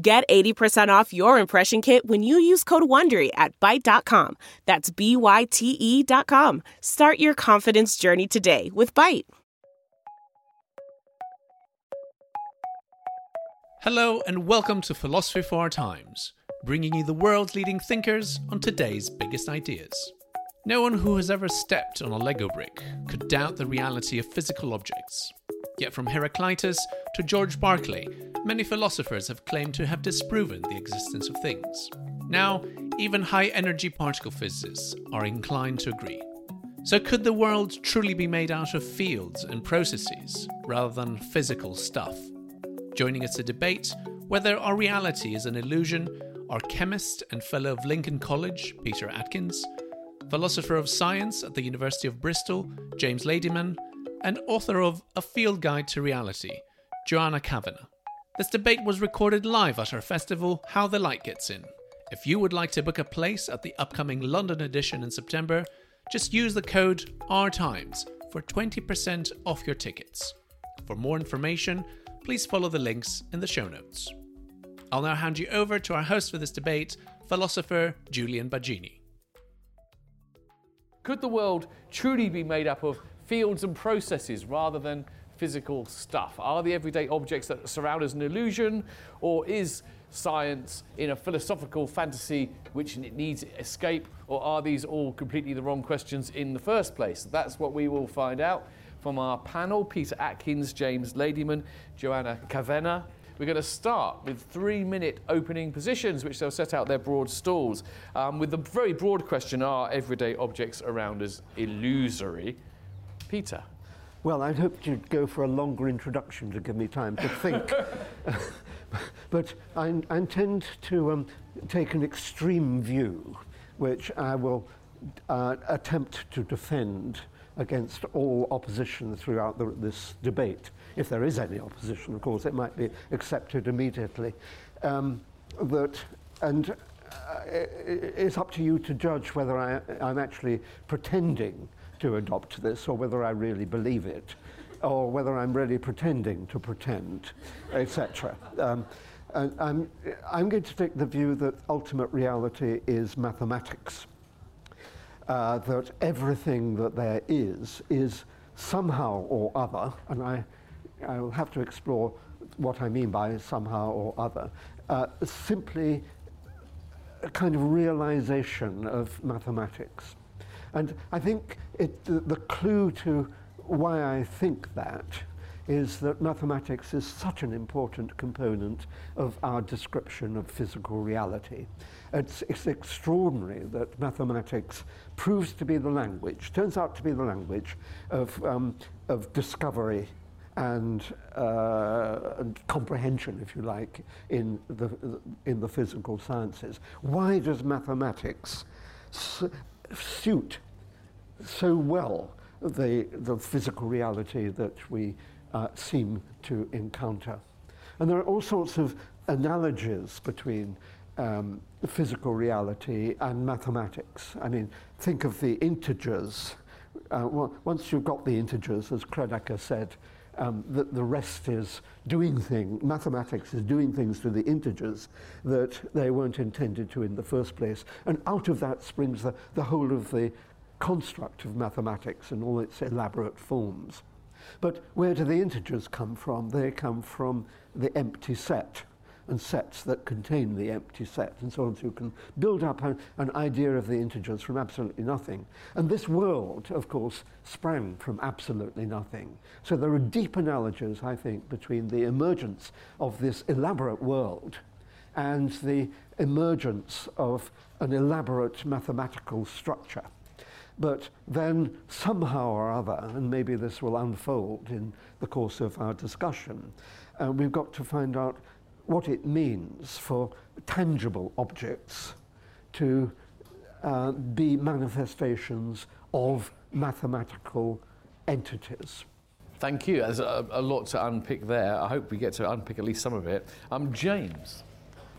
Get 80% off your impression kit when you use code WONDERY at Byte.com. That's B-Y-T-E dot com. Start your confidence journey today with Byte. Hello and welcome to Philosophy for Our Times, bringing you the world's leading thinkers on today's biggest ideas. No one who has ever stepped on a Lego brick could doubt the reality of physical objects. Yet from Heraclitus to George Berkeley, many philosophers have claimed to have disproven the existence of things. Now, even high energy particle physicists are inclined to agree. So, could the world truly be made out of fields and processes rather than physical stuff? Joining us to debate whether our reality is an illusion are chemist and fellow of Lincoln College, Peter Atkins, philosopher of science at the University of Bristol, James Ladyman, and author of A Field Guide to Reality, Joanna Kavenna. This debate was recorded live at our festival, How the Light Gets In. If you would like to book a place at the upcoming London edition in September, just use the code RTIMES for 20% off your tickets. For more information, please follow the links in the show notes. I'll now hand you over to our host for this debate, philosopher Julian Baggini. Could the world truly be made up of fields and processes rather than physical stuff? Are the everyday objects that surround us an illusion, or is science in a philosophical fantasy which it needs escape, or are these all completely the wrong questions in the first place? That's what we will find out from our panel Peter Atkins, James Ladyman, Joanna Kavenna. We're going to start with three minute opening positions, which they'll set out their broad stalls. Um, with the very broad question Are everyday objects around us illusory? Peter. Well, I'd hoped you'd go for a longer introduction to give me time to think. but I, I, intend to um, take an extreme view, which I will uh, attempt to defend against all opposition throughout the, this debate. If there is any opposition, of course, it might be accepted immediately. Um, that, and uh, it's up to you to judge whether I, I'm actually pretending to adopt this or whether I really believe it or whether I'm really pretending to pretend, etc. Um, and I'm, I'm going to take the view that ultimate reality is mathematics. Uh, that everything that there is is somehow or other, and I, I will have to explore what I mean by somehow or other, uh, simply a kind of realization of mathematics. And I think it, the, the clue to why I think that is that mathematics is such an important component of our description of physical reality. It's, it's extraordinary that mathematics proves to be the language, turns out to be the language of, um, of discovery and, uh, and, comprehension, if you like, in the, in the physical sciences. Why does mathematics suit so well the, the physical reality that we uh, seem to encounter. And there are all sorts of analogies between um, physical reality and mathematics. I mean, think of the integers. Uh, well, once you've got the integers, as Kronecker said, um, that the rest is doing things, mathematics is doing things to the integers that they weren't intended to in the first place. And out of that springs the, the whole of the construct of mathematics and all its elaborate forms. But where do the integers come from? They come from the empty set and sets that contain the empty set and so on. So you can build up a, an idea of the integers from absolutely nothing. And this world, of course, sprang from absolutely nothing. So there are deep analogies, I think, between the emergence of this elaborate world and the emergence of an elaborate mathematical structure. But then somehow or other, and maybe this will unfold in the course of our discussion, uh, we've got to find out what it means for tangible objects to uh, be manifestations of mathematical entities. Thank you. There's a, a, lot to unpick there. I hope we get to unpick at least some of it. Um, James.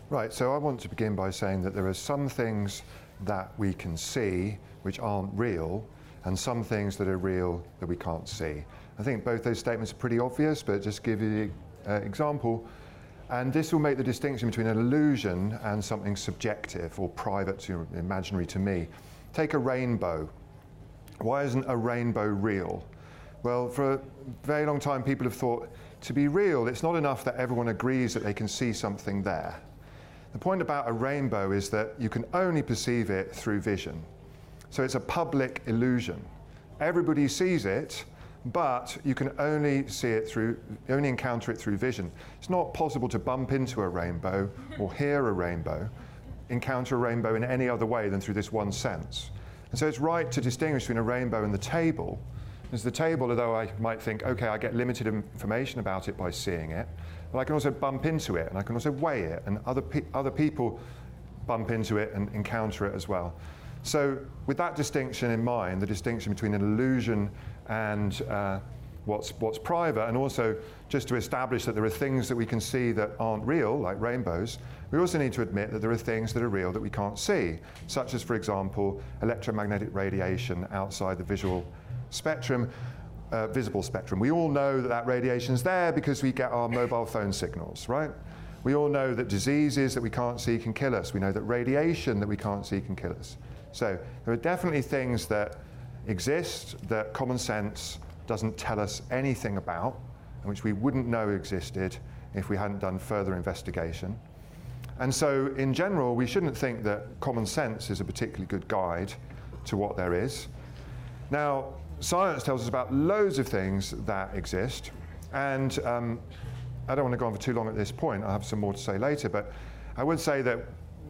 Right, so I want to begin by saying that there are some things that we can see which aren't real, and some things that are real that we can't see. I think both those statements are pretty obvious, but just give you an uh, example. And this will make the distinction between an illusion and something subjective or private to imaginary to me. Take a rainbow. Why isn't a rainbow real? Well, for a very long time, people have thought to be real, it's not enough that everyone agrees that they can see something there. The point about a rainbow is that you can only perceive it through vision. So it's a public illusion. Everybody sees it, but you can only see it through, only encounter it through vision. It's not possible to bump into a rainbow or hear a rainbow, encounter a rainbow in any other way than through this one sense. And so it's right to distinguish between a rainbow and the table as the table, although I might think, okay, I get limited information about it by seeing it, but I can also bump into it and I can also weigh it, and other, pe- other people bump into it and encounter it as well. So, with that distinction in mind, the distinction between an illusion and uh, what's, what's private, and also just to establish that there are things that we can see that aren't real, like rainbows, we also need to admit that there are things that are real that we can't see, such as, for example, electromagnetic radiation outside the visual spectrum, uh, visible spectrum. We all know that that radiation is there because we get our mobile phone signals, right? We all know that diseases that we can't see can kill us. We know that radiation that we can't see can kill us. So there are definitely things that exist that common sense doesn't tell us anything about, and which we wouldn't know existed if we hadn't done further investigation. And so, in general, we shouldn't think that common sense is a particularly good guide to what there is. Now, science tells us about loads of things that exist. And um, I don't want to go on for too long at this point. I'll have some more to say later. But I would say that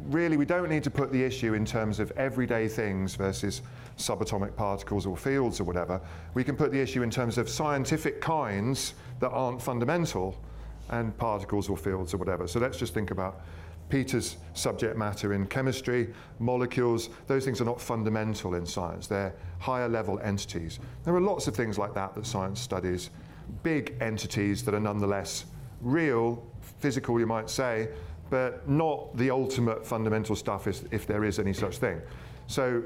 really we don't need to put the issue in terms of everyday things versus subatomic particles or fields or whatever. We can put the issue in terms of scientific kinds that aren't fundamental and particles or fields or whatever. So let's just think about Peter's subject matter in chemistry, molecules, those things are not fundamental in science. They're higher level entities. There are lots of things like that that science studies, big entities that are nonetheless real, physical, you might say, but not the ultimate fundamental stuff if there is any such thing. So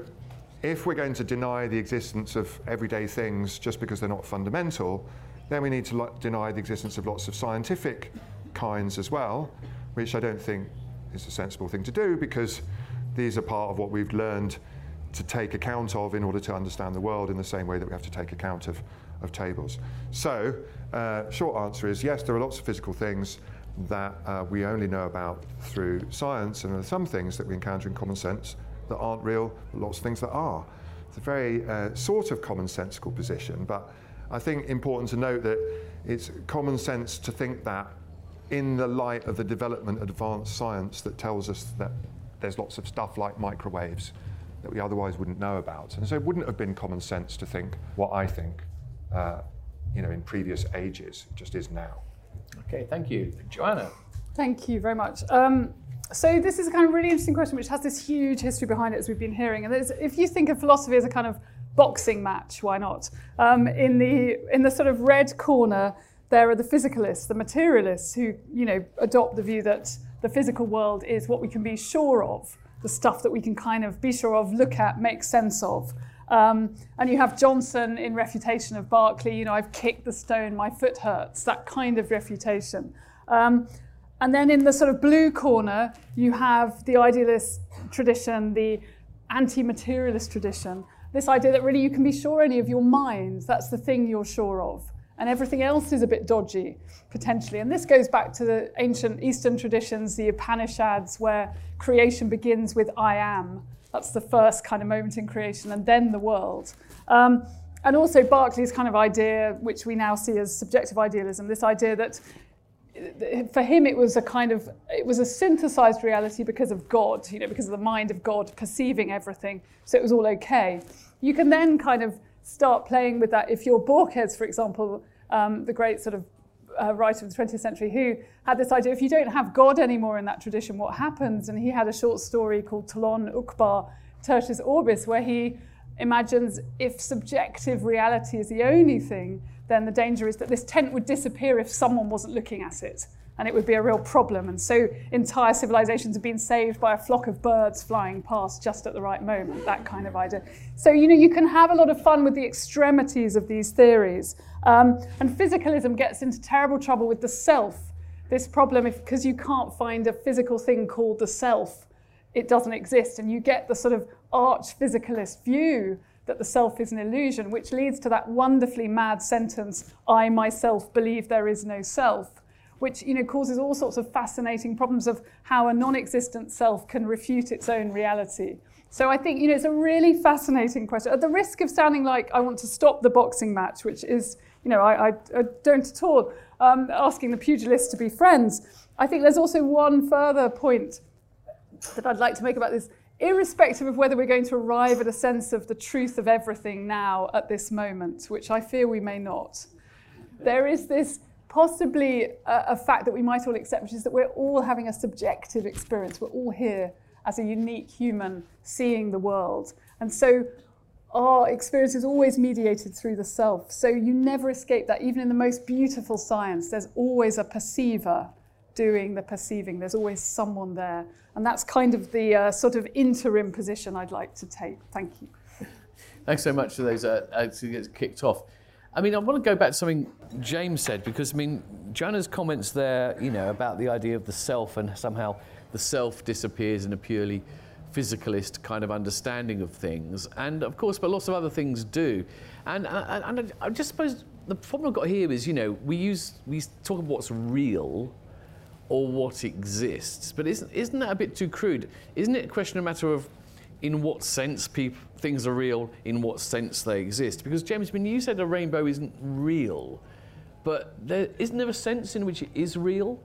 if we're going to deny the existence of everyday things just because they're not fundamental, then we need to lo- deny the existence of lots of scientific kinds as well, which I don't think is a sensible thing to do because these are part of what we've learned to take account of in order to understand the world in the same way that we have to take account of, of tables. So, uh, short answer is yes, there are lots of physical things that uh, we only know about through science, and there are some things that we encounter in common sense that aren't real, but lots of things that are. It's a very uh, sort of commonsensical position, but I think important to note that it's common sense to think that in the light of the development of advanced science that tells us that there's lots of stuff like microwaves that we otherwise wouldn't know about. And so it wouldn't have been common sense to think what I think, uh, you know, in previous ages. It just is now. Okay, thank you. Joanna. Thank you very much. Um, so this is a kind of really interesting question, which has this huge history behind it, as we've been hearing. And if you think of philosophy as a kind of boxing match, why not? Um, in the in the sort of red corner, there are the physicalists, the materialists, who you know adopt the view that the physical world is what we can be sure of, the stuff that we can kind of be sure of, look at, make sense of. Um, and you have Johnson in refutation of Berkeley, you know, I've kicked the stone, my foot hurts, that kind of refutation. Um, and then in the sort of blue corner, you have the idealist tradition, the anti materialist tradition. This idea that really you can be sure only of your mind, that's the thing you're sure of and everything else is a bit dodgy, potentially. And this goes back to the ancient Eastern traditions, the Upanishads, where creation begins with I am. That's the first kind of moment in creation, and then the world. Um, and also Berkeley's kind of idea, which we now see as subjective idealism, this idea that for him it was a kind of it was a synthesized reality because of God, you know, because of the mind of God perceiving everything. So it was all okay. You can then kind of start playing with that. If you're Borges, for example, um, the great sort of uh, writer of the 20th century who had this idea if you don't have God anymore in that tradition, what happens? And he had a short story called Tlön Uqbar Tertius Orbis, where he imagines if subjective reality is the only thing, then the danger is that this tent would disappear if someone wasn't looking at it and it would be a real problem. And so entire civilizations have been saved by a flock of birds flying past just at the right moment, that kind of idea. So, you know, you can have a lot of fun with the extremities of these theories. Um, and physicalism gets into terrible trouble with the self. This problem, because you can't find a physical thing called the self, it doesn't exist. And you get the sort of arch physicalist view that the self is an illusion, which leads to that wonderfully mad sentence I myself believe there is no self which you know, causes all sorts of fascinating problems of how a non-existent self can refute its own reality. So I think you know, it's a really fascinating question. At the risk of sounding like I want to stop the boxing match, which is, you know, I, I, I don't at all um, asking the pugilists to be friends, I think there's also one further point that I'd like to make about this irrespective of whether we're going to arrive at a sense of the truth of everything now at this moment, which I fear we may not, there is this possibly a, a, fact that we might all accept, which is that we're all having a subjective experience. We're all here as a unique human seeing the world. And so our experience is always mediated through the self. So you never escape that. Even in the most beautiful science, there's always a perceiver doing the perceiving. There's always someone there. And that's kind of the uh, sort of interim position I'd like to take. Thank you. Thanks so much for those uh, uh, to kicked off. I mean, I want to go back to something James said because I mean, Joanna's comments there, you know, about the idea of the self and somehow the self disappears in a purely physicalist kind of understanding of things, and of course, but lots of other things do. And, and, and I just suppose the problem I've got here is, you know, we use we talk about what's real or what exists, but isn't isn't that a bit too crude? Isn't it a question of matter of in what sense things are real, in what sense they exist. Because, James, when you said a rainbow isn't real, but there, isn't there a sense in which it is real?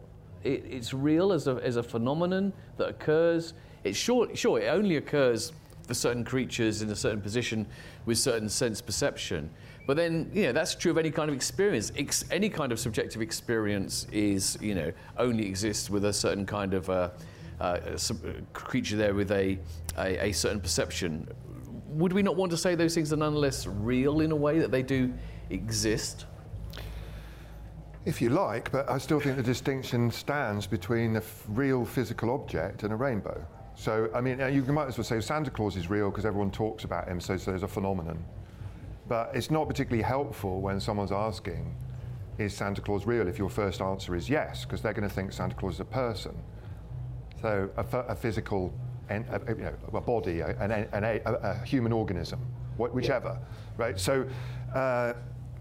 It, it's real as a, as a phenomenon that occurs. It's sure, sure, it only occurs for certain creatures in a certain position with certain sense perception. But then, you know, that's true of any kind of experience. Ex- any kind of subjective experience is, you know, only exists with a certain kind of uh, uh, creature there with a, a, a, certain perception. Would we not want to say those things are nonetheless real in a way that they do exist? If you like, but I still think the distinction stands between a f- real physical object and a rainbow. So, I mean, you might as well say Santa Claus is real because everyone talks about him, so, so there's a phenomenon. But it's not particularly helpful when someone's asking, is Santa Claus real? If your first answer is yes, because they're going to think Santa Claus is a person. So a, a physical, en, a, you know, a body, a, an, an, a, human organism, whichever, yeah. right? So uh,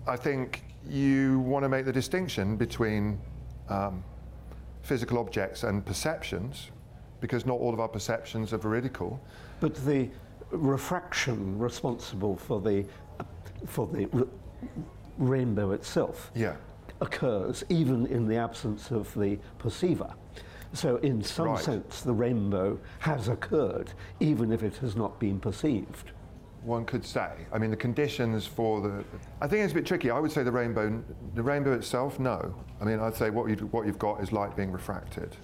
I think you want to make the distinction between um, physical objects and perceptions, because not all of our perceptions are veridical. But the refraction responsible for the for the rainbow itself yeah. occurs even in the absence of the perceiver. So, in some right. sense, the rainbow has occurred, even if it has not been perceived. One could say. I mean, the conditions for the. I think it's a bit tricky. I would say the rainbow, the rainbow itself, no. I mean, I'd say what you've, what you've got is light being refracted.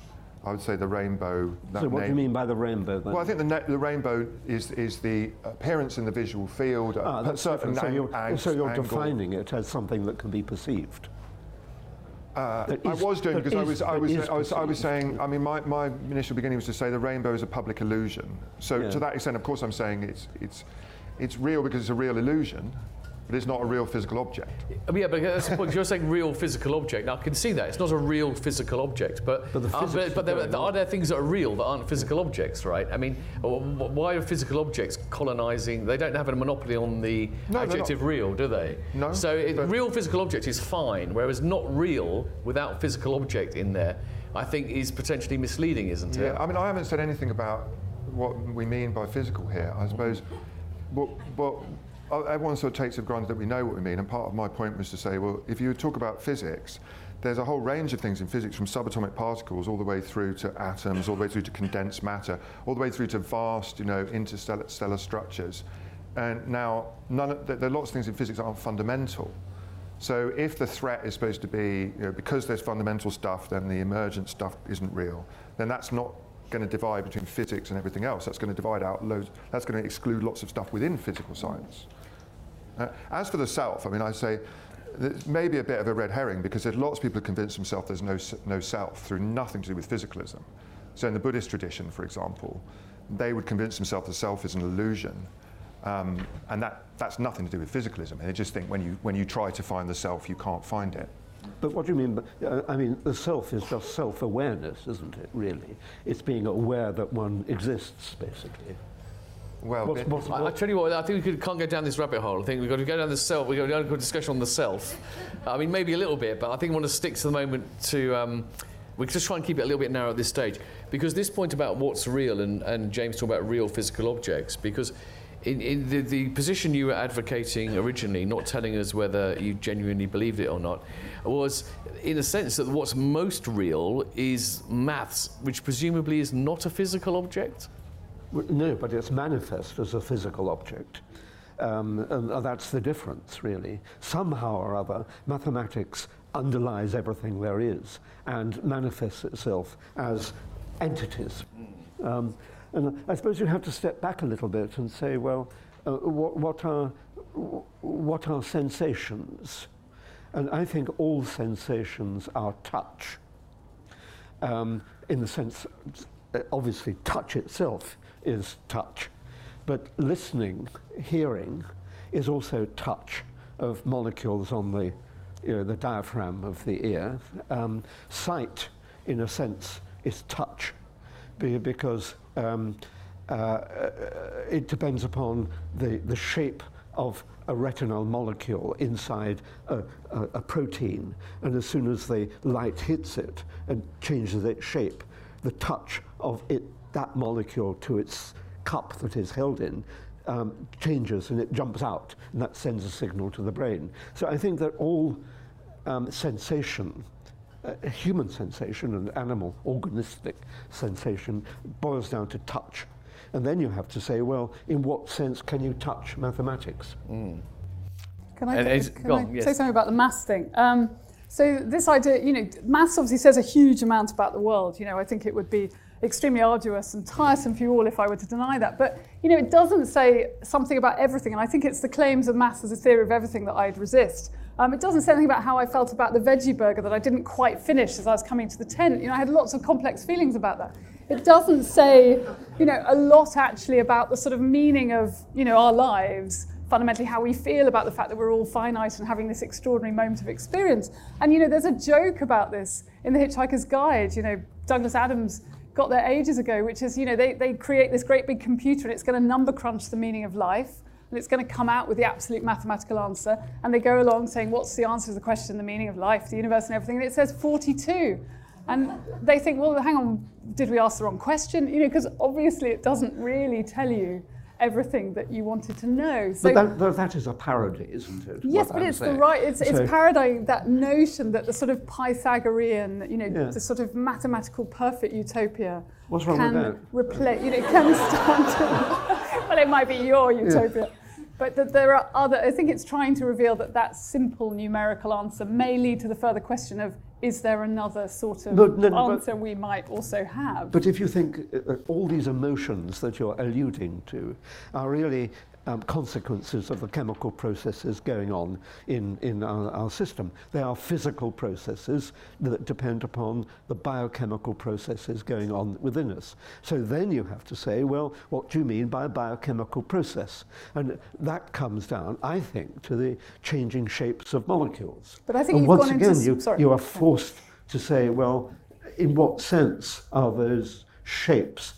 I would say the rainbow. so, what do you mean by the rainbow? Then? Well, I think the, the rainbow is is the appearance in the visual field. Ah, that's certain. So you're, so you're defining it as something that can be perceived. Uh, I was doing because I was, I was, I was, I was saying. I mean, my, my initial beginning was to say the rainbow is a public illusion. So yeah. to that extent, of course, I'm saying it's it's it's real because it's a real illusion but it's not a real physical object. Yeah, but that's the point. You're saying real physical object. Now I can see that it's not a real physical object, but but, are, but, but there, are there things that are real that aren't physical objects, right? I mean, why are physical objects colonizing? They don't have a monopoly on the no, adjective real, do they? No. So it, real physical object is fine, whereas not real without physical object in there, I think is potentially misleading, isn't yeah, it? I mean, I haven't said anything about what we mean by physical here. I suppose, but, but Oh, everyone sort of takes it for granted that we know what we mean. And part of my point was to say, well, if you talk about physics, there's a whole range of things in physics from subatomic particles all the way through to atoms, all the way through to condensed matter, all the way through to vast, you know, interstellar structures. And now, none of, there are lots of things in physics that aren't fundamental. So if the threat is supposed to be, you know, because there's fundamental stuff, then the emergent stuff isn't real, then that's not going to divide between physics and everything else. That's going to divide out loads, that's going to exclude lots of stuff within physical science. Uh, as for the self, I mean, I say, it's maybe a bit of a red herring because there's lots of people who convince themselves there's no, no self through nothing to do with physicalism. So in the Buddhist tradition, for example, they would convince themselves the self is an illusion. Um, and that, that's nothing to do with physicalism. They just think when you, when you try to find the self, you can't find it. But what do you mean? uh, I mean, the self is just self-awareness, isn't it? Really, it's being aware that one exists, basically. Well, What's, it- what's, I, I tell you what, I think we could, can't go down this rabbit hole. I think we've got to go down the self. We've got to go into a discussion on the self. I mean, maybe a little bit, but I think we want to stick to the moment to. Um, we just try and keep it a little bit narrow at this stage. Because this point about what's real, and, and James talked about real physical objects, because in, in the, the position you were advocating originally, not telling us whether you genuinely believed it or not, was in a sense that what's most real is maths, which presumably is not a physical object. No, but it's manifest as a physical object. Um, and uh, that's the difference, really. Somehow or other, mathematics underlies everything there is and manifests itself as entities. Um, and I suppose you have to step back a little bit and say, well, uh, what, what, are, what are sensations? And I think all sensations are touch um, in the sense, obviously, touch itself is touch, but listening, hearing, is also touch of molecules on the, you know, the diaphragm of the ear. Um, sight, in a sense, is touch, be- because um, uh, uh, it depends upon the, the shape of a retinal molecule inside a, a, a protein. And as soon as the light hits it and changes its shape, the touch of it, that molecule to its cup that is held in um, changes and it jumps out, and that sends a signal to the brain. So I think that all um, sensation uh, human sensation and animal organistic sensation boils down to touch. And then you have to say, well, in what sense can you touch mathematics? Can I, And can go I yes. say something about the maths thing? Um, so this idea, you know, maths obviously says a huge amount about the world. You know, I think it would be extremely arduous and tiresome for you all if I were to deny that. But you know, it doesn't say something about everything, and I think it's the claims of maths as a theory of everything that I'd resist. Um, it doesn't say anything about how I felt about the veggie burger that I didn't quite finish as I was coming to the tent. You know, I had lots of complex feelings about that. It doesn't say, you know, a lot actually about the sort of meaning of, you know, our lives fundamentally how we feel about the fact that we're all finite and having this extraordinary moment of experience. And you know, there's a joke about this in the Hitchhiker's Guide. You know, Douglas Adams got there ages ago, which is, you know, they, they create this great big computer and it's going to number crunch the meaning of life. And it's going to come out with the absolute mathematical answer. And they go along saying, What's the answer to the question, the meaning of life, the universe, and everything? And it says 42. And they think, Well, hang on, did we ask the wrong question? You know, because obviously it doesn't really tell you everything that you wanted to know. So, but that, that, is a parody, isn't it? yes, but I'm it's the right, it's, it's So- parodying that notion that the sort of Pythagorean, you know, Yeah. the sort of mathematical perfect utopia What's wrong can with that? replace, you know, can stand well, it might be your utopia. But that there are other, I think it's trying to reveal that that simple numerical answer may lead to the further question of is there another sort of But- no, no, but- answer we might also have? But if you think uh, uh, all these emotions that you're alluding to are really um, consequences of the chemical processes going on in, in our, our system, they are physical processes that depend upon the biochemical processes going on within us. So then you have to say, well, what do you mean by a biochemical process? And that comes down, I think, to the changing shapes of molecules. But I think and you've once gone again, you, sorry. you are forced to say, well, in what sense are those shapes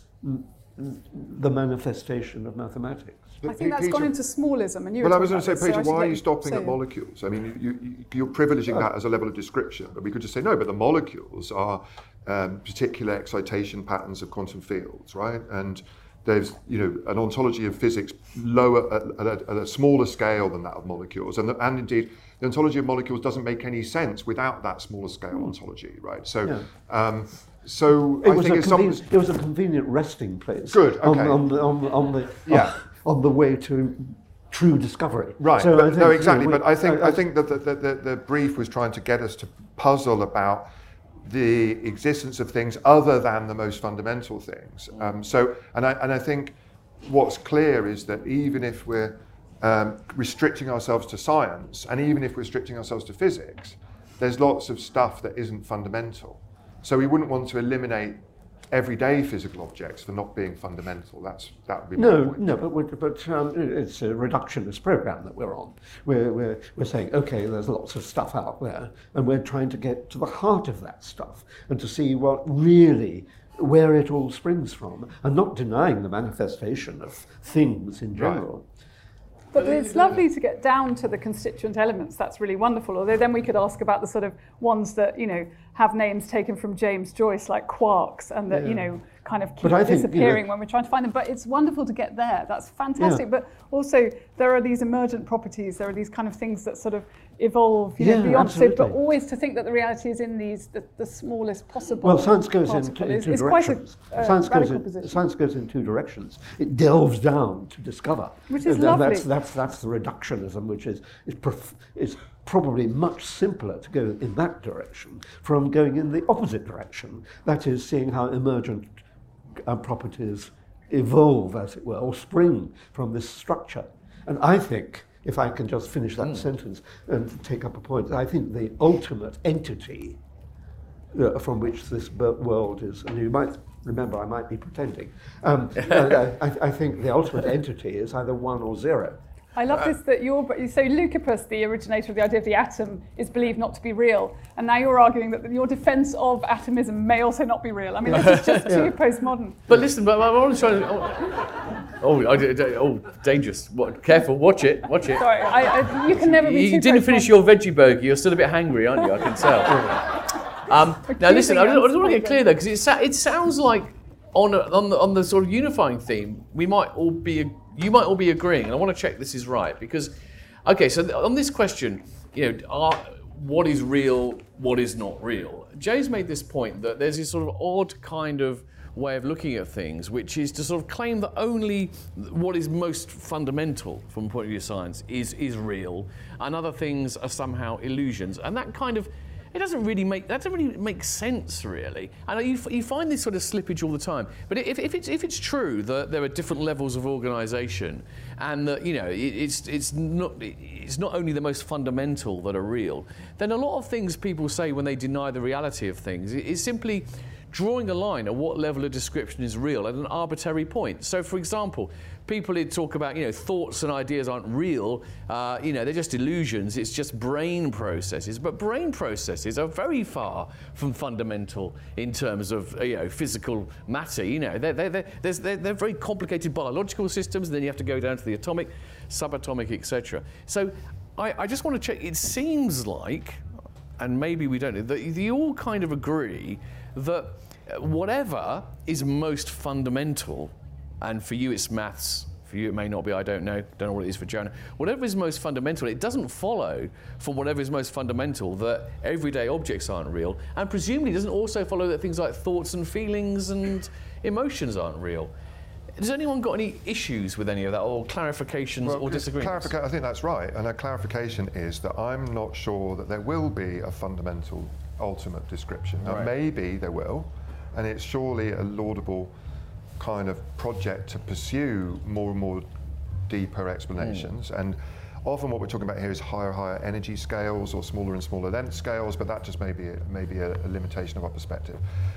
the manifestation of mathematics? I think that's gone into smallism, and you. Well, I was going to say, Peter, so why are you stopping at molecules? I mean, you, you, you're privileging that as a level of description, but we could just say, no, but the molecules are um, particular excitation patterns of quantum fields, right? And there's, you know, an ontology of physics lower, at, at, a, at a smaller scale than that of molecules. And, the, and indeed, the ontology of molecules doesn't make any sense without that smaller scale ontology, right? So, um, so It I was, think a it's something... conven- it was a convenient resting place. Good, on- okay. On, the, on, the- on the, Yeah. on the way to true discovery. Right. So but, think, no, you know, exactly. we- but I think I- I think that the, the, the, the brief was trying to get us to puzzle about the existence of things other than the most fundamental things. Um, so, and I and I think what's clear is that even if we're um, restricting ourselves to science, and even if we're restricting ourselves to physics, there's lots of stuff that isn't fundamental. So we wouldn't want to eliminate everyday physical objects for not being fundamental. That's that would be No, point. no, but, but um, it's a reductionist program that we're on. We're, we're, we're saying, okay, there's lots of stuff out there, and we're trying to get to the heart of that stuff and to see what really, where it all springs from, and not denying the manifestation of things in Right. But it's lovely to get down to the constituent elements. That's really wonderful. Although then we could ask about the sort of ones that you know have names taken from James Joyce, like quarks, and that you know kind of keep think, you know- disappearing when we're trying to find them. But it's wonderful to get there. That's fantastic. But also there are these emergent properties. There are these kind of things that sort of evolve, you know, Yeah, beyond. So, but always to think that the reality is in these the, the smallest possible. Well, science goes in, in is- two is quite a, directions. uh, science, goes in, position. science goes in two directions. It delves down to discover. Which is And That's, lovely. that's, that's the reductionism, which is, is, prof- is probably much simpler to go in that direction from going in the opposite direction. That is, seeing how emergent uh, properties evolve, as it were, or spring from this structure. And I think, if I can just finish that sentence and take up a point, I think the ultimate entity uh, from which this b- world is, and you might remember I might be pretending, um, uh, I, I think the ultimate entity is either one or zero. I love this that you're so Leucippus, the originator of the idea of the atom, is believed not to be real, and now you're arguing that your defence of atomism may also not be real. I mean, this is just too postmodern. But listen, but I'm to trying to. Oh, oh, oh, dangerous! What, careful! Watch it! Watch it! Sorry, I, I, you can never be You didn't finish your veggie burger. You're still a bit hangry, aren't you? I can tell. Um, now listen, I just, I just want to get clear though, because it, sa- it sounds like on a, on the on the sort of unifying theme, we might all be you might all be agreeing, and I want to check this is right because, okay, so on this question, you know, are, what is real, what is not real? Jay's made this point that there's this sort of odd kind of way of looking at things, which is to sort of claim that only what is most fundamental from the point of view of science is, is real, and other things are somehow illusions. And that kind of it doesn't really make that doesn't really make sense, really. And you, you find this sort of slippage all the time. But if, if it's if it's true that there are different levels of organisation, and that you know it, it's it's not it's not only the most fundamental that are real, then a lot of things people say when they deny the reality of things is simply drawing a line at what level of description is real at an arbitrary point. So, for example, people who talk about, you know, thoughts and ideas aren't real, uh, you know, they're just illusions, it's just brain processes. But brain processes are very far from fundamental in terms of, you know, physical matter. You know, they're, they're, they're, they're, they're very complicated biological systems, and then you have to go down to the atomic, subatomic, etc. So, I, I just want to check, it seems like, and maybe we don't know, that you all kind of agree that uh, whatever is most fundamental, and for you it's maths, for you it may not be, I don't know, don't know what it is for Jonah. Whatever is most fundamental, it doesn't follow from whatever is most fundamental that everyday objects aren't real, and presumably doesn't also follow that things like thoughts and feelings and emotions aren't real. Has anyone got any issues with any of that, or clarifications or just disagreements? clarifica- I think that's right. And a clarification is that I'm not sure that there will be a fundamental ultimate description. Now, Right. maybe there will, and it's surely a laudable kind of project to pursue more and more deeper explanations. And often what we're talking about here is higher, higher energy scales or smaller and smaller length scales, but that just may be, maybe a, a limitation of our perspective.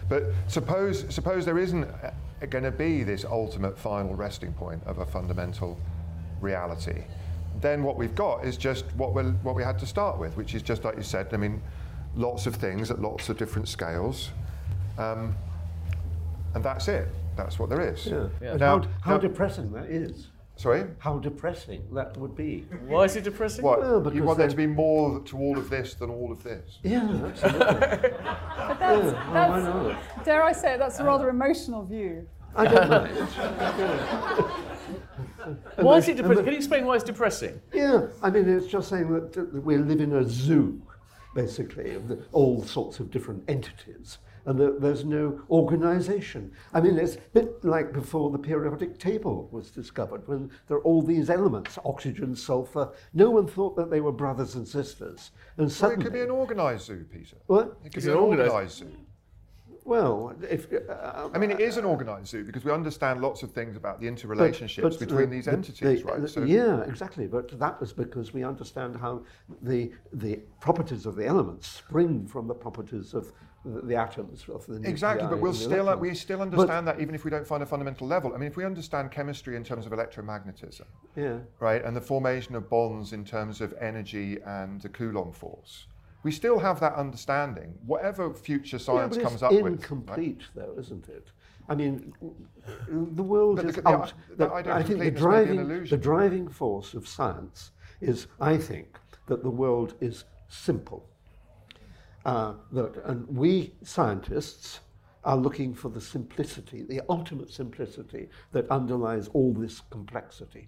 But suppose, suppose there isn't going to be this ultimate final resting point of a fundamental reality. Then what we've got is just what, we what we had to start with, which is just like you said, I mean, lots of things at lots of different scales. Um, and that's it. That's what there is. Yeah. But Now- how, how now- depressing that is. Sorry? How depressing that would be. Why is it depressing? What? Well, you want there to be more to all of this than all of this? Yeah, absolutely. But that's, Yeah, well, why not? dare I say it, that's a rather emotional view. I don't know. Why is it depressing? Can you explain why it's depressing? Yeah, I mean, it's just saying that, that we live in a zoo, basically, of the, all sorts of different entities. And there, there's no organization. I mean, it's a bit like before the periodic table was discovered, when there are all these elements oxygen, sulfur. No one thought that they were brothers and sisters. And Well, suddenly. it could be an organised zoo, Peter. What? It could Is be an organised? organised zoo. Well, if. Uh, I mean, it is an organised zoo because we understand lots of things about the interrelationships but between the- these the- entities, the- right? the- yeah, exactly. But that was because we understand how the the properties of the elements spring from the properties of the, the atoms of the Exactly, but we'll still electrons. we still But- understand that even if we don't find a fundamental level. I mean, if we understand chemistry in terms of electromagnetism, Yeah. right, and the formation of bonds in terms of energy and the Coulomb force, we still have that understanding. Whatever future science but comes up with, right? incomplete, though, isn't it? I mean, the world But is the- the- out. the that- idea I think the completeness may be an driving, the driving force of science is, I think, that the world is simple. Uh, that, and we scientists are looking for the simplicity, the ultimate simplicity that underlies all this complexity.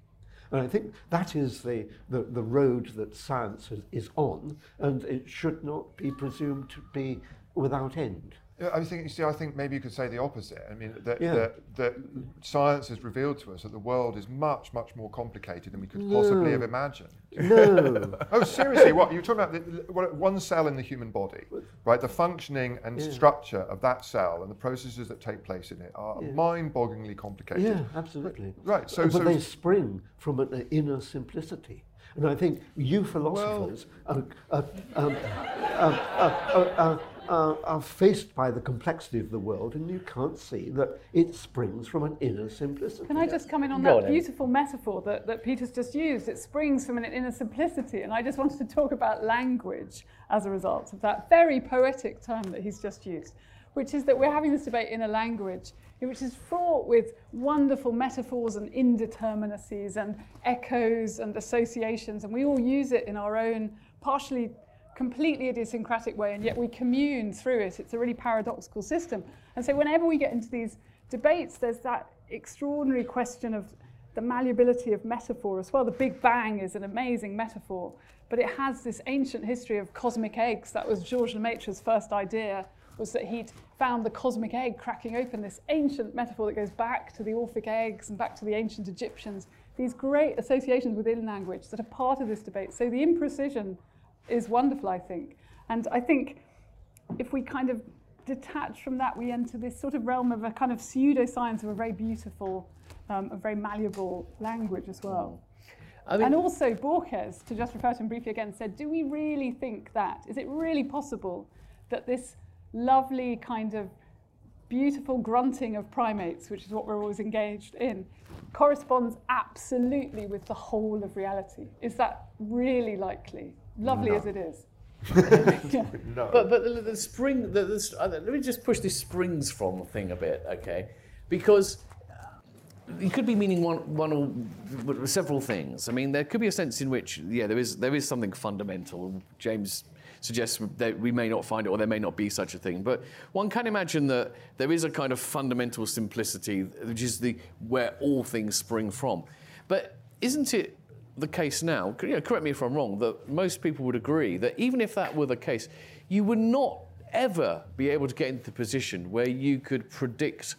And I think that is the, the, the road that science is, is on, and it should not be presumed to be without end. I think you see. I think maybe you could say the opposite. I mean, that, Yeah. that, that science has revealed to us that the world is much, much more complicated than we could possibly have imagined. No. Oh, seriously? What you're talking about? The, what- one cell in the human body, right? The functioning and Yeah. structure of that cell and the processes that take place in it are Yeah. mind-bogglingly complicated. Yeah, absolutely. Right, so- but so- they spring from an uh, inner simplicity. And I think you philosophers are, are, um, um, are, are, are, are faced by the complexity of the world, and you can't see that it springs from an inner simplicity. Can I just come in on Go that on then. beautiful metaphor that, that Peter's just used? It springs from an inner simplicity. And I just wanted to talk about language as a result of that very poetic term that he's just used, which is that we're having this debate in a language which is fraught with wonderful metaphors and indeterminacies and echoes and associations. And we all use it in our own partially completely idiosyncratic way, and yet we commune through it. It's a really paradoxical system. And so, whenever we get into these debates, there's that extraordinary question of the malleability of metaphor as well. The Big Bang is an amazing metaphor, but it has this ancient history of cosmic eggs. That was Georges Lemaitre's first idea, was that he'd found the cosmic egg cracking open, this ancient metaphor that goes back to the Orphic eggs and back to the ancient Egyptians. These great associations within language that are part of this debate. So the imprecision is wonderful, I think. And I think if we kind of detach from that, we enter this sort of realm of a kind of pseudoscience of a very beautiful, um, a very malleable language as well. I mean, and also Borges, to just refer to him briefly again, said, do we really think that? Is it really possible that this lovely kind of beautiful grunting of primates, which is what we're always engaged in, corresponds absolutely with the whole of reality? Is that really likely? Lovely as it is. Yeah. No. But but the, the spring, the, the, uh, let me just push this springs from thing a bit, okay? Because uh, it could be meaning one, one or several things. I mean, there could be a sense in which, yeah, there is there is something fundamental. James suggests that we may not find it, or there may not be such a thing. But one can imagine that there is a kind of fundamental simplicity, which is the where all things spring from. But isn't it the case now? You know, correct me if I'm wrong. That most people would agree that even if that were the case, you would not ever be able to get into the position where you could predict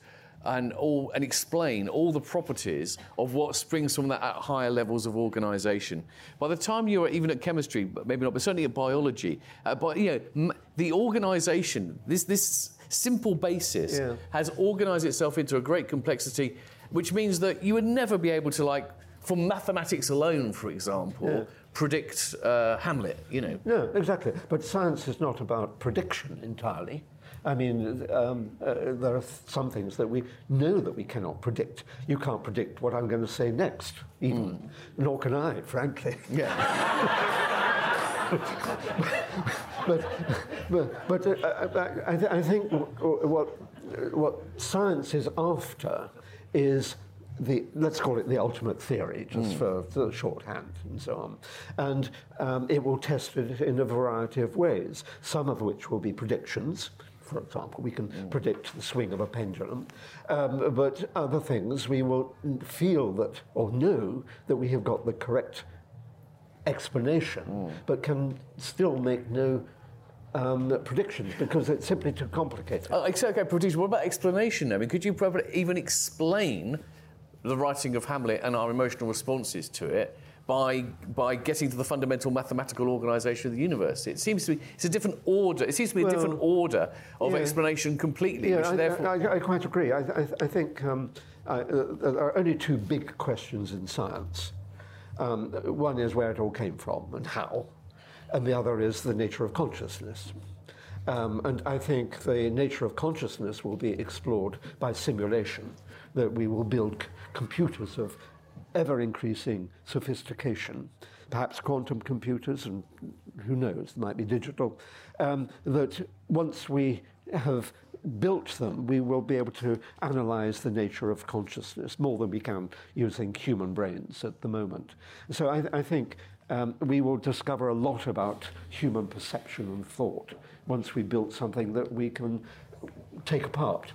and all and explain all the properties of what springs from that at higher levels of organisation. By the time you're even at chemistry, maybe not, but certainly at biology, uh, but you know, m- the organisation, this this simple basis Yeah. has organised itself into a great complexity, which means that you would never be able to like. From mathematics alone, for example, Yeah. predict uh, Hamlet. You know, No, exactly. But science is not about prediction entirely. I mean, um, uh, there are some things that we know that we cannot predict. You can't predict what I'm going to say next, even. Nor can I, frankly. yeah. but but, but uh, I, I think what what science is after is the let's call it the ultimate theory, just for, for shorthand and so on, and um, it will test it in a variety of ways. Some of which will be predictions. For example, we can predict the swing of a pendulum, um, but other things we will feel that or know that we have got the correct explanation, but can still make no um, predictions because it's simply too complicated. Ex- okay, prediction. What about explanation? I mean, could you probably even explain the writing of Hamlet and our emotional responses to it by by getting to the fundamental mathematical organisation of the universe? It seems to be it's a different order. It seems to be a different order of yeah. explanation completely. Yeah, which I, therefore, I, I quite agree. I, I, I think um, I, uh, there are only two big questions in science. Um, one is where it all came from and how, and the other is the nature of consciousness. Um, and I think the nature of consciousness will be explored by simulation, that we will build computers of ever increasing sophistication, perhaps quantum computers, and who knows, might be digital, um, that once we have built them, we will be able to analyze the nature of consciousness more than we can using human brains at the moment. So I, I think um, we will discover a lot about human perception and thought once we built something that we can take apart.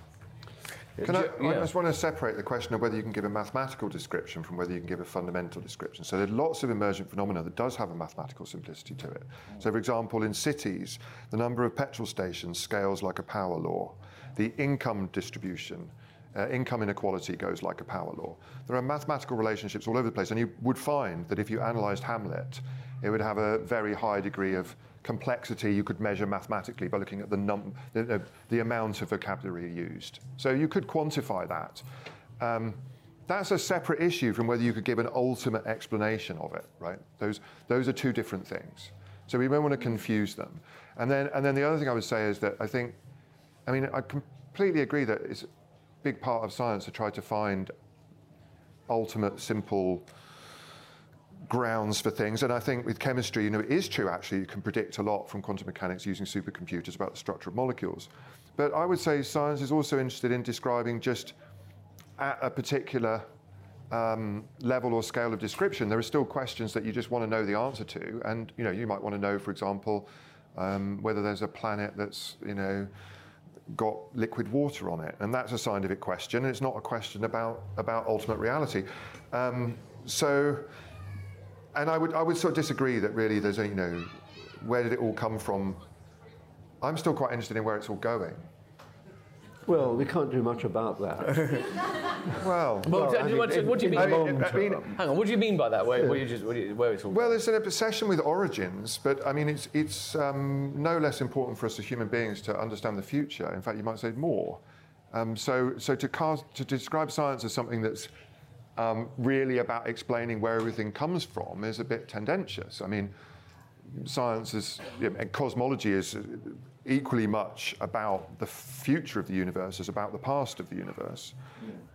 Can I, I just want to separate the question of whether you can give a mathematical description from whether you can give a fundamental description. So there are lots of emergent phenomena that does have a mathematical simplicity to it. So for example, in cities, the number of petrol stations scales like a power law. The income distribution, uh, income inequality goes like a power law. There are mathematical relationships all over the place, and you would find that if you analysed Hamlet, it would have a very high degree of complexity you could measure mathematically by looking at the, num- the, the, amount of vocabulary used. So you could quantify that. Um, that's a separate issue from whether you could give an ultimate explanation of it, right? Those, those are two different things. So we don't want to confuse them. And then, and then the other thing I would say is that I think, I mean, I completely agree that it's a big part of science to try to find ultimate, simple grounds for things. And I think with chemistry, you know, it is true actually, you can predict a lot from quantum mechanics using supercomputers about the structure of molecules. But I would say science is also interested in describing just at a particular um, level or scale of description, there are still questions that you just want to know the answer to. And, you know, you might want to know, for example, um, whether there's a planet that's, you know, got liquid water on it, and that's a scientific question. And it's not a question about about ultimate reality. Um, so, and I would I would sort of disagree that really there's a you know where did it all come from? I'm still quite interested in where it's all going. Well, we can't do much about that. Well, Well, Well, I what, mean, what- in- what do you mean? the I mean, I mean. Hang on, what do you mean by that? Where, where, you just, where, it's all Well, it's an obsession with origins, but I mean, it's, it's um, no less important for us as human beings to understand the future. In fact, you might say more. Um, so, so to, cast, to describe science as something that's um, really about explaining where everything comes from is a bit tendentious. I mean, science is, you know, cosmology is equally much about the future of the universe as about the past of the universe.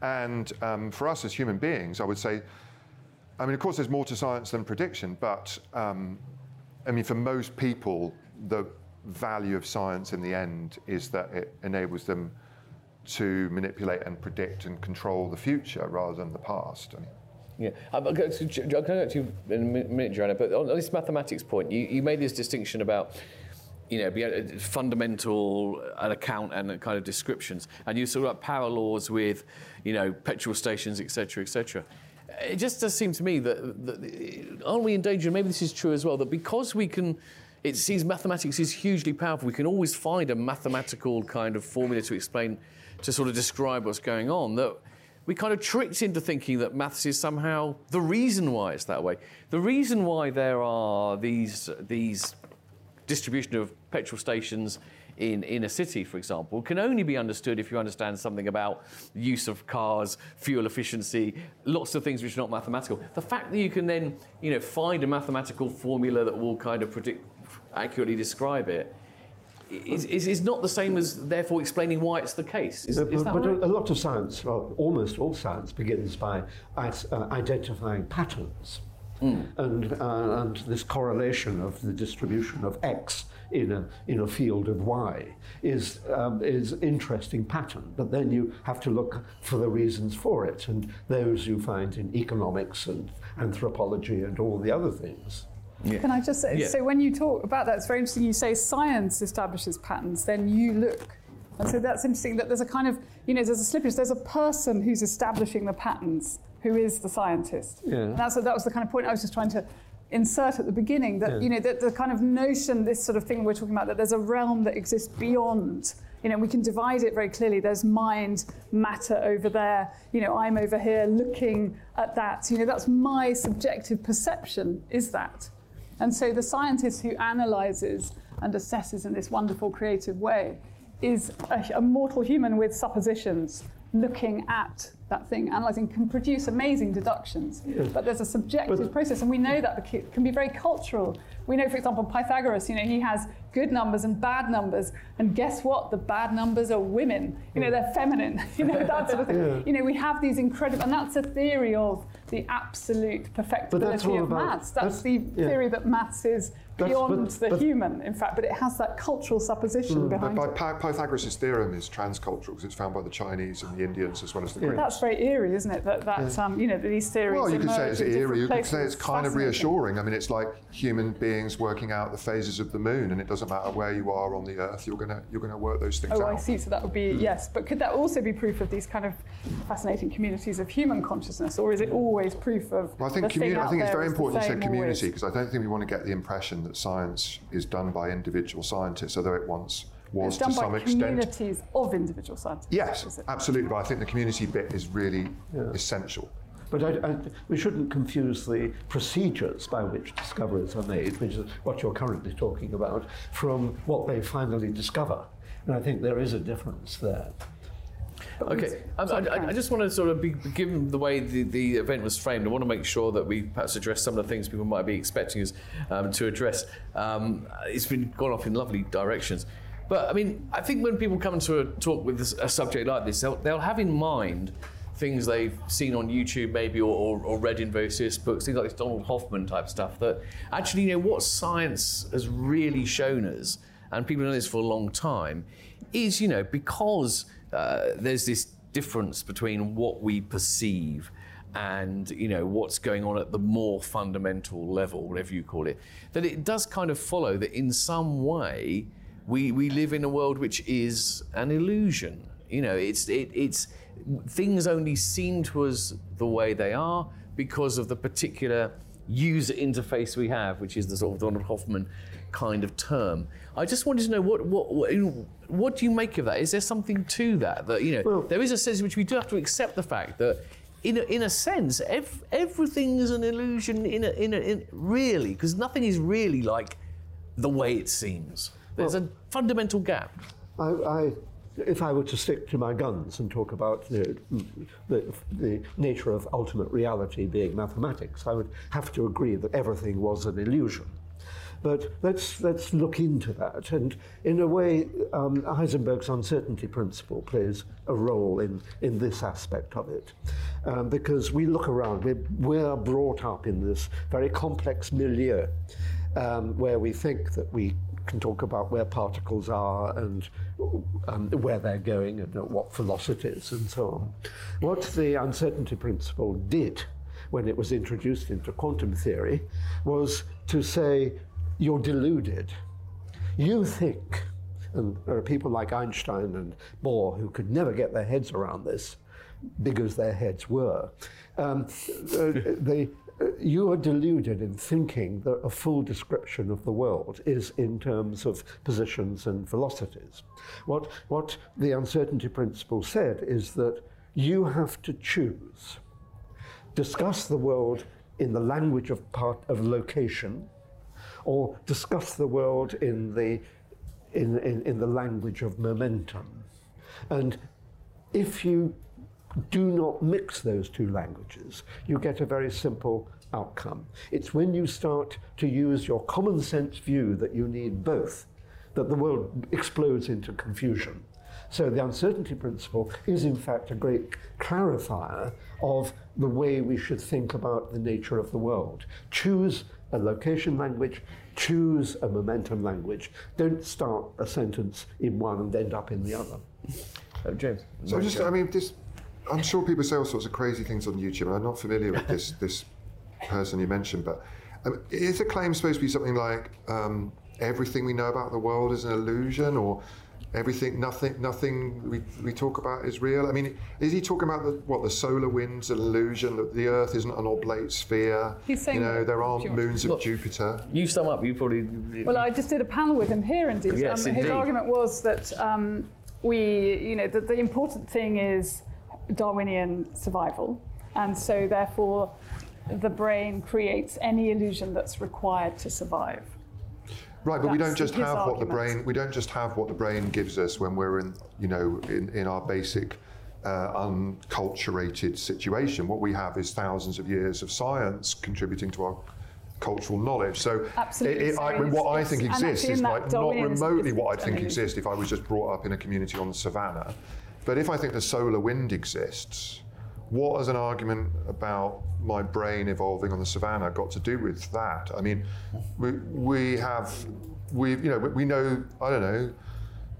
And um, for us as human beings, I would say, I mean, of course, there's more to science than prediction, but um, I mean, for most people, the value of science in the end is that it enables them to manipulate and predict and control the future rather than the past. Yeah, uh, I'm going to, to go to you in a minute, Joanna, but on this mathematics point, you, you made this distinction about, you know, a- uh, fundamental, uh, an account and kind of descriptions, and you sort of like power laws with, you know, petrol stations, etc., etc. It just does seem to me that, that aren't we in danger? Maybe this is true as well. That because we can, it seems mathematics is hugely powerful. We can always find a mathematical kind of formula to explain, to sort of describe what's going on. That we kind of tricked into thinking that maths is somehow the reason why it's that way. The reason why there are these these distribution of petrol stations in, in a city, for example, can only be understood if you understand something about use of cars, fuel efficiency, lots of things which are not mathematical. The fact that you can then, you know, find a mathematical formula that will kind of predict, accurately describe it, is, is, is not the same as therefore explaining why it's the case. Is, is but but right? a, lot of science, well, almost all science, begins by uh, identifying patterns. And, uh, and this correlation of the distribution of X in a, in a field of Y is um, is interesting pattern. But then you have to look for the reasons for it, and those you find in economics and anthropology and all the other things. Can I just say, Yeah. so when you talk about that, it's very interesting. You say science establishes patterns, then you look. And so that's interesting that there's a kind of, you know, there's a slippage. There's a person who's establishing the patterns who is the scientist. Yeah. And that's, that was the kind of point I was just trying to insert at the beginning that you know that the kind of notion, this sort of thing we're talking about, that there's a realm that exists beyond. You know, we can divide it very clearly. There's mind, matter over there. You know, I'm over here looking at that. You know, that's my subjective perception. Is that? And so the scientist who analyzes and assesses in this wonderful creative way is a, a mortal human with suppositions looking at that thing, analysing, can produce amazing deductions. Yes. But there's a subjective but, process, and we know that can be very cultural. We know, for example, Pythagoras, you know, he has good numbers and bad numbers, and guess what? The bad numbers are women. You know, mm. they're feminine. You know, that sort of thing. Yeah. You know, we have these incredible, and that's a theory of the absolute perfectibility of about, maths. That's, that's the yeah. theory that maths is beyond but, the but, human, in fact, but it has that cultural supposition mm, behind but it. Pythagoras' theorem is transcultural because it's found by the Chinese and the Indians as well as the yeah. Greeks. That's very eerie, isn't it? That, that yeah. um, you know, these theories. Well, you could say it's eerie. You could say it's kind of reassuring. I mean, it's like human beings working out the phases of the moon, and it doesn't matter where you are on the Earth. You're gonna you're gonna work those things oh, out. Oh, I see. So that would be mm. yes. But could that also be proof of these kind of fascinating communities of human consciousness, or is it always proof of? Well, I think I think it's very important you said community because I don't think we want to get the impression that science is done by individual scientists, although it once was to some extent. communities of individual scientists. Yes, absolutely. But I think the community bit is really yeah. essential. But I, I, we shouldn't confuse the procedures by which discoveries are made, which is what you're currently talking about, from what they finally discover. And I think there is a difference there. Okay, um, I, I, just want to sort of be given the way the, the event was framed. I want to make sure that we perhaps address some of the things people might be expecting us um, to address. Um, it's been gone off in lovely directions, but I mean, I think when people come to a talk with a subject like this, they'll, they'll have in mind things they've seen on YouTube maybe or, or, or, read in various books, things like this Donald Hoffman type stuff that actually, you know, what science has really shown us, and people know this for a long time, is, you know, because uh, there's this difference between what we perceive and you know what's going on at the more fundamental level, whatever you call it, that it does kind of follow that in some way we, we live in a world which is an illusion. You know, it's it, it's things only seem to us the way they are because of the particular user interface we have, which is the sort of Donald Hoffman kind of term. I just wanted to know what what what, what do you make of that? Is there something to that that you know well, there is a sense in which we do have to accept the fact that. In a, in a sense, ev- everything is an illusion. In a, in, a, in really, because nothing is really like the way it seems. There's well, a fundamental gap. I, I if I were to stick to my guns and talk about the, the, the, nature of ultimate reality being mathematics, I would have to agree that everything was an illusion. But let's, let's look into that. And in a way, um, Heisenberg's uncertainty principle plays a role in, in this aspect of it. Um, because we look around, we're, we're brought up in this very complex milieu um, where we think that we can talk about where particles are and um, where they're going and at what velocities and so on. What the uncertainty principle did when it was introduced into quantum theory was to say you're deluded. You think, and there are people like Einstein and Bohr who could never get their heads around this, big as their heads were. Um, uh, they, uh, you are deluded in thinking that a full description of the world is in terms of positions and velocities. What, what the uncertainty principle said is that you have to choose. Discuss the world in the language of part of location or discuss the world in the, in, in, in the language of momentum. And if you do not mix those two languages, you get a very simple outcome. It's when you start to use your common sense view that you need both that the world explodes into confusion. So the uncertainty principle is in fact a great clarifier of the way we should think about the nature of the world. Choose a location language, choose a momentum language. Don't start a sentence in one and end up in the other. Uh, James. So just, I mean, this, I'm sure people say all sorts of crazy things on YouTube, and I'm not familiar with this this person you mentioned, but um, is the claim supposed to be something like um, everything we know about the world is an illusion, or everything, nothing, nothing we, we talk about is real. I mean, is he talking about the, what the solar wind's an illusion that the Earth isn't an oblate sphere? He's saying you know, there aren't you want- moons of Look, Jupiter. You sum up. You probably. Well, I just did a panel with him here, indeed. Yes, um, his argument was that um, we, you know, that the important thing is Darwinian survival, and so therefore the brain creates any illusion that's required to survive. Right, but we don't just have what the brain. We don't just have what the brain gives us when we're in, you know, in, in our basic uh, unculturated situation. What we have is thousands of years of science contributing to our cultural knowledge. So, it, it, I, so what I think exists is like not remotely what I'd think exists if I was just brought up in a community on the savannah. But if I think the solar wind exists, what has an argument about my brain evolving on the savannah got to do with that? I mean, we, we have, we, you know, we- we know, I don't know,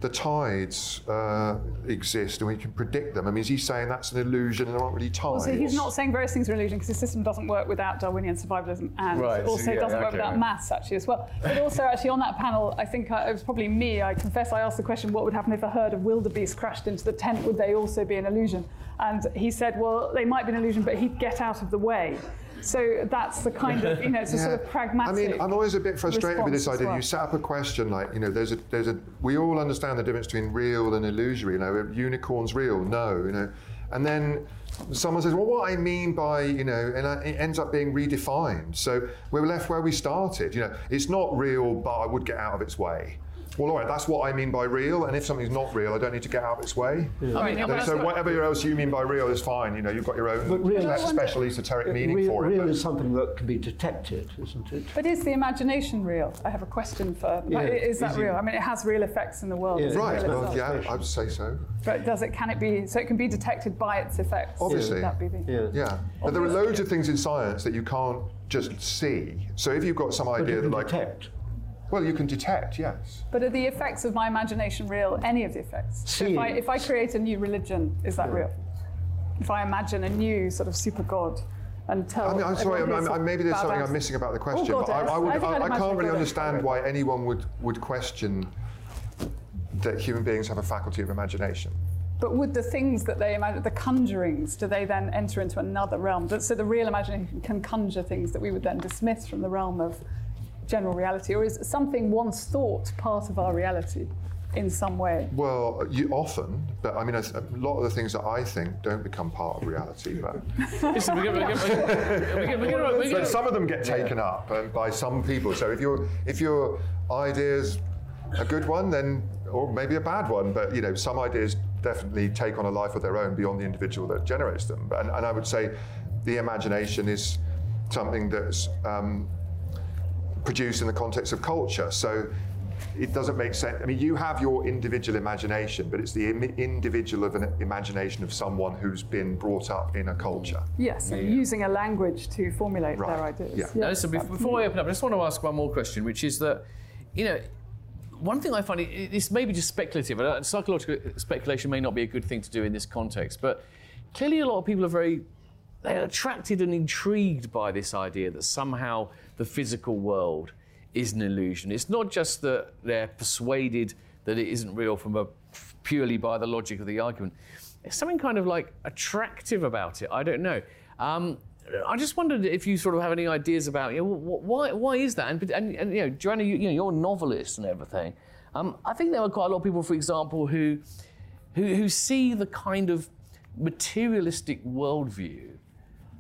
the tides uh, exist and we can predict them. I mean, is he saying that's an illusion and there aren't really tides? So he's not saying various things are an illusion because the system doesn't work without Darwinian survivalism and Right, also yeah, doesn't work without right. maths actually as well. But also actually on that panel, I think uh, it was probably me. I confess I asked the question, what would happen if a herd of wildebeest crashed into the tent? Would they also be an illusion? And he said, well, they might be an illusion, but he'd get out of the way. So that's the kind of, you know, it's a sort of pragmatic. I mean, I'm always a bit frustrated with this idea. well. You set up a question like, you know, there's a, there's a, we all understand the difference between real and illusory. You know, unicorns real? No, you know, and then someone says, well, what I mean by, you know, and it ends up being redefined. So we're left where we started. You know, it's not real, but I would get out of its way. Well, all right, that's what I mean by real. And if something's not real, I don't need to get out of its way. I mean, yeah, So- well, that's so what- whatever else you mean by real is fine. You know, you've got your own real- spe- special esoteric meaning real, for it. real but- is something that can be detected, isn't it? But is the imagination real? I have a question for. Yeah, like, is that is it- real? I mean, it has real effects in the world. Yeah. Right. Well, itself? yeah, I'd say so. But does it? Can it be? So it can be detected by its effects. Obviously. Would that be the? Yeah. Yeah, but there are loads of things in science that you can't just see. So if you've got some But idea you that, like, detect. Well, you can detect, yes. But are the effects of my imagination real? Any of the effects? So if I, if I create a new religion, is that real? If I imagine a new sort of super god and tell. I mean, I'm sorry, I'm, I'm, I'm- maybe there's something. I'm missing about the oh, question, God, but I. I, would, I, I can't really understand why anyone would, would question that human beings have a faculty of imagination. But would the things that they imagine, the conjurings, do they then enter into another realm? So the real imagination can conjure things that we would then dismiss from the realm of general reality, or is something once thought part of our reality in some way? Well, you often, but I mean, a a lot of the things that I think don't become part of reality, but, some of them get taken up uh, by some people. So if your if your idea's a good one, then or maybe a bad one, but you know, some ideas definitely take on a life of their own beyond the individual that generates them. And, and I would say the imagination is something that's um, produced in the context of culture. So it doesn't make sense. I mean, you have your individual imagination, but it's the Im- individual of an imagination of someone who's been brought up in a culture. Yes, and using a language to formulate their Right, ideas. yeah. Now, listen, bef- before I open up, I just want to ask one more question, which is that, you know, one thing I find it, it's maybe just speculative. and, uh, Psychological speculation may not be a good thing to do in this context, but clearly a lot of people are very they're attracted and intrigued by this idea that somehow the physical world is an illusion. It's not just that they're persuaded that it isn't real from a purely by the logic of the argument. There's something kind of like attractive about it. I don't know. Um, I just wondered if you sort of have any ideas about you know, why why is that? And, and, and you know, Joanna, you, you know, you're a novelist and everything. Um, I think there are quite a lot of people, for example, who who, who see the kind of materialistic worldview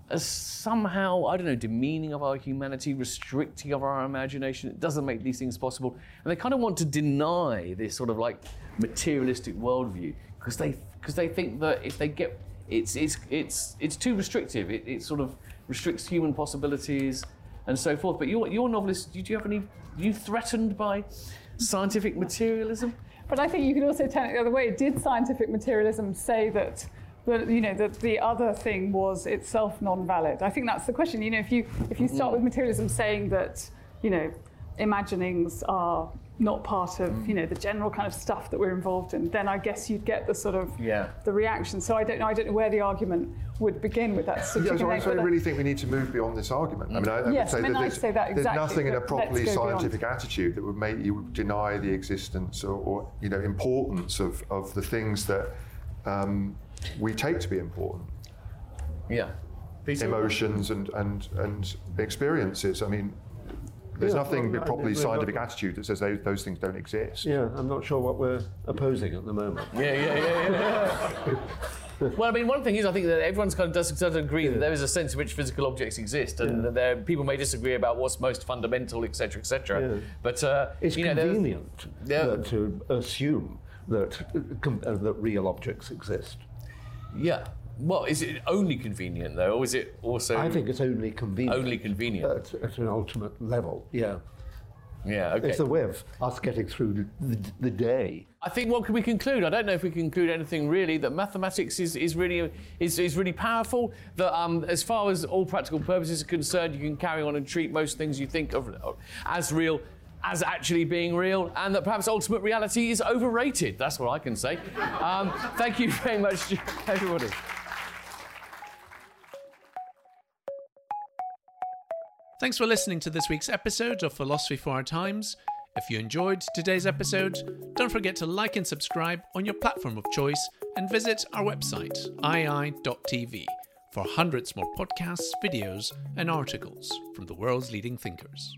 as somehow, I don't know, demeaning of our humanity, restricting of our imagination. It doesn't make these things possible. And they kind of want to deny this sort of like materialistic worldview because they because they think that if they get it's it's it's it's too restrictive. It, it sort of restricts human possibilities and so forth. But you're you're novelist. Do you have any? You threatened by scientific materialism? But I think you could also turn it the other way. Did scientific materialism say that, that you know, that the other thing was itself non-valid? I think that's the question. You know, if you if you start with materialism saying that, you know, imaginings are not part of you know the general kind of stuff that we're involved in, then I guess you'd get the sort of Yeah. the reaction. So I don't know. I don't know where the argument would begin with that. So Yeah, so I, so I really think we need to move beyond this argument. I mean, I, I Yes, would I say mean, that there's, say that there's nothing in a properly let's beyond. scientific attitude that would make you deny the existence or, or you know importance of, of the things that um, we take to be important. Yeah. Peter? emotions and, and, and experiences. I mean, there's Yeah, nothing well, properly we're not- scientific attitude that says those, those things don't exist. Yeah, I'm not sure what we're opposing at the moment. Yeah, yeah, yeah, yeah. well, I mean, one thing is, I think that everyone's kind of does does agree that there is a sense in which physical objects exist, and that there people may disagree about what's most fundamental, etc., etc. Yeah. But uh, It's you know, convenient Yeah. to assume that, uh, com- uh, that real objects exist. Yeah. Well, is it only convenient though, or is it also? I think it's only convenient. Only convenient. At, at an ultimate level, yeah. Yeah. Okay. It's the way of us getting through the, the day. I think what can we conclude? I don't know if we can conclude anything really. That mathematics is, is really is, is really powerful. That um, as far as all practical purposes are concerned, you can carry on and treat most things you think of as real as actually being real, and that perhaps ultimate reality is overrated. That's what I can say. Um, thank you very much, everybody. Thanks for listening to this week's episode of Philosophy for Our Times. If you enjoyed today's episode, don't forget to like and subscribe on your platform of choice and visit our website, iai.tv, for hundreds more podcasts, videos, and articles from the world's leading thinkers.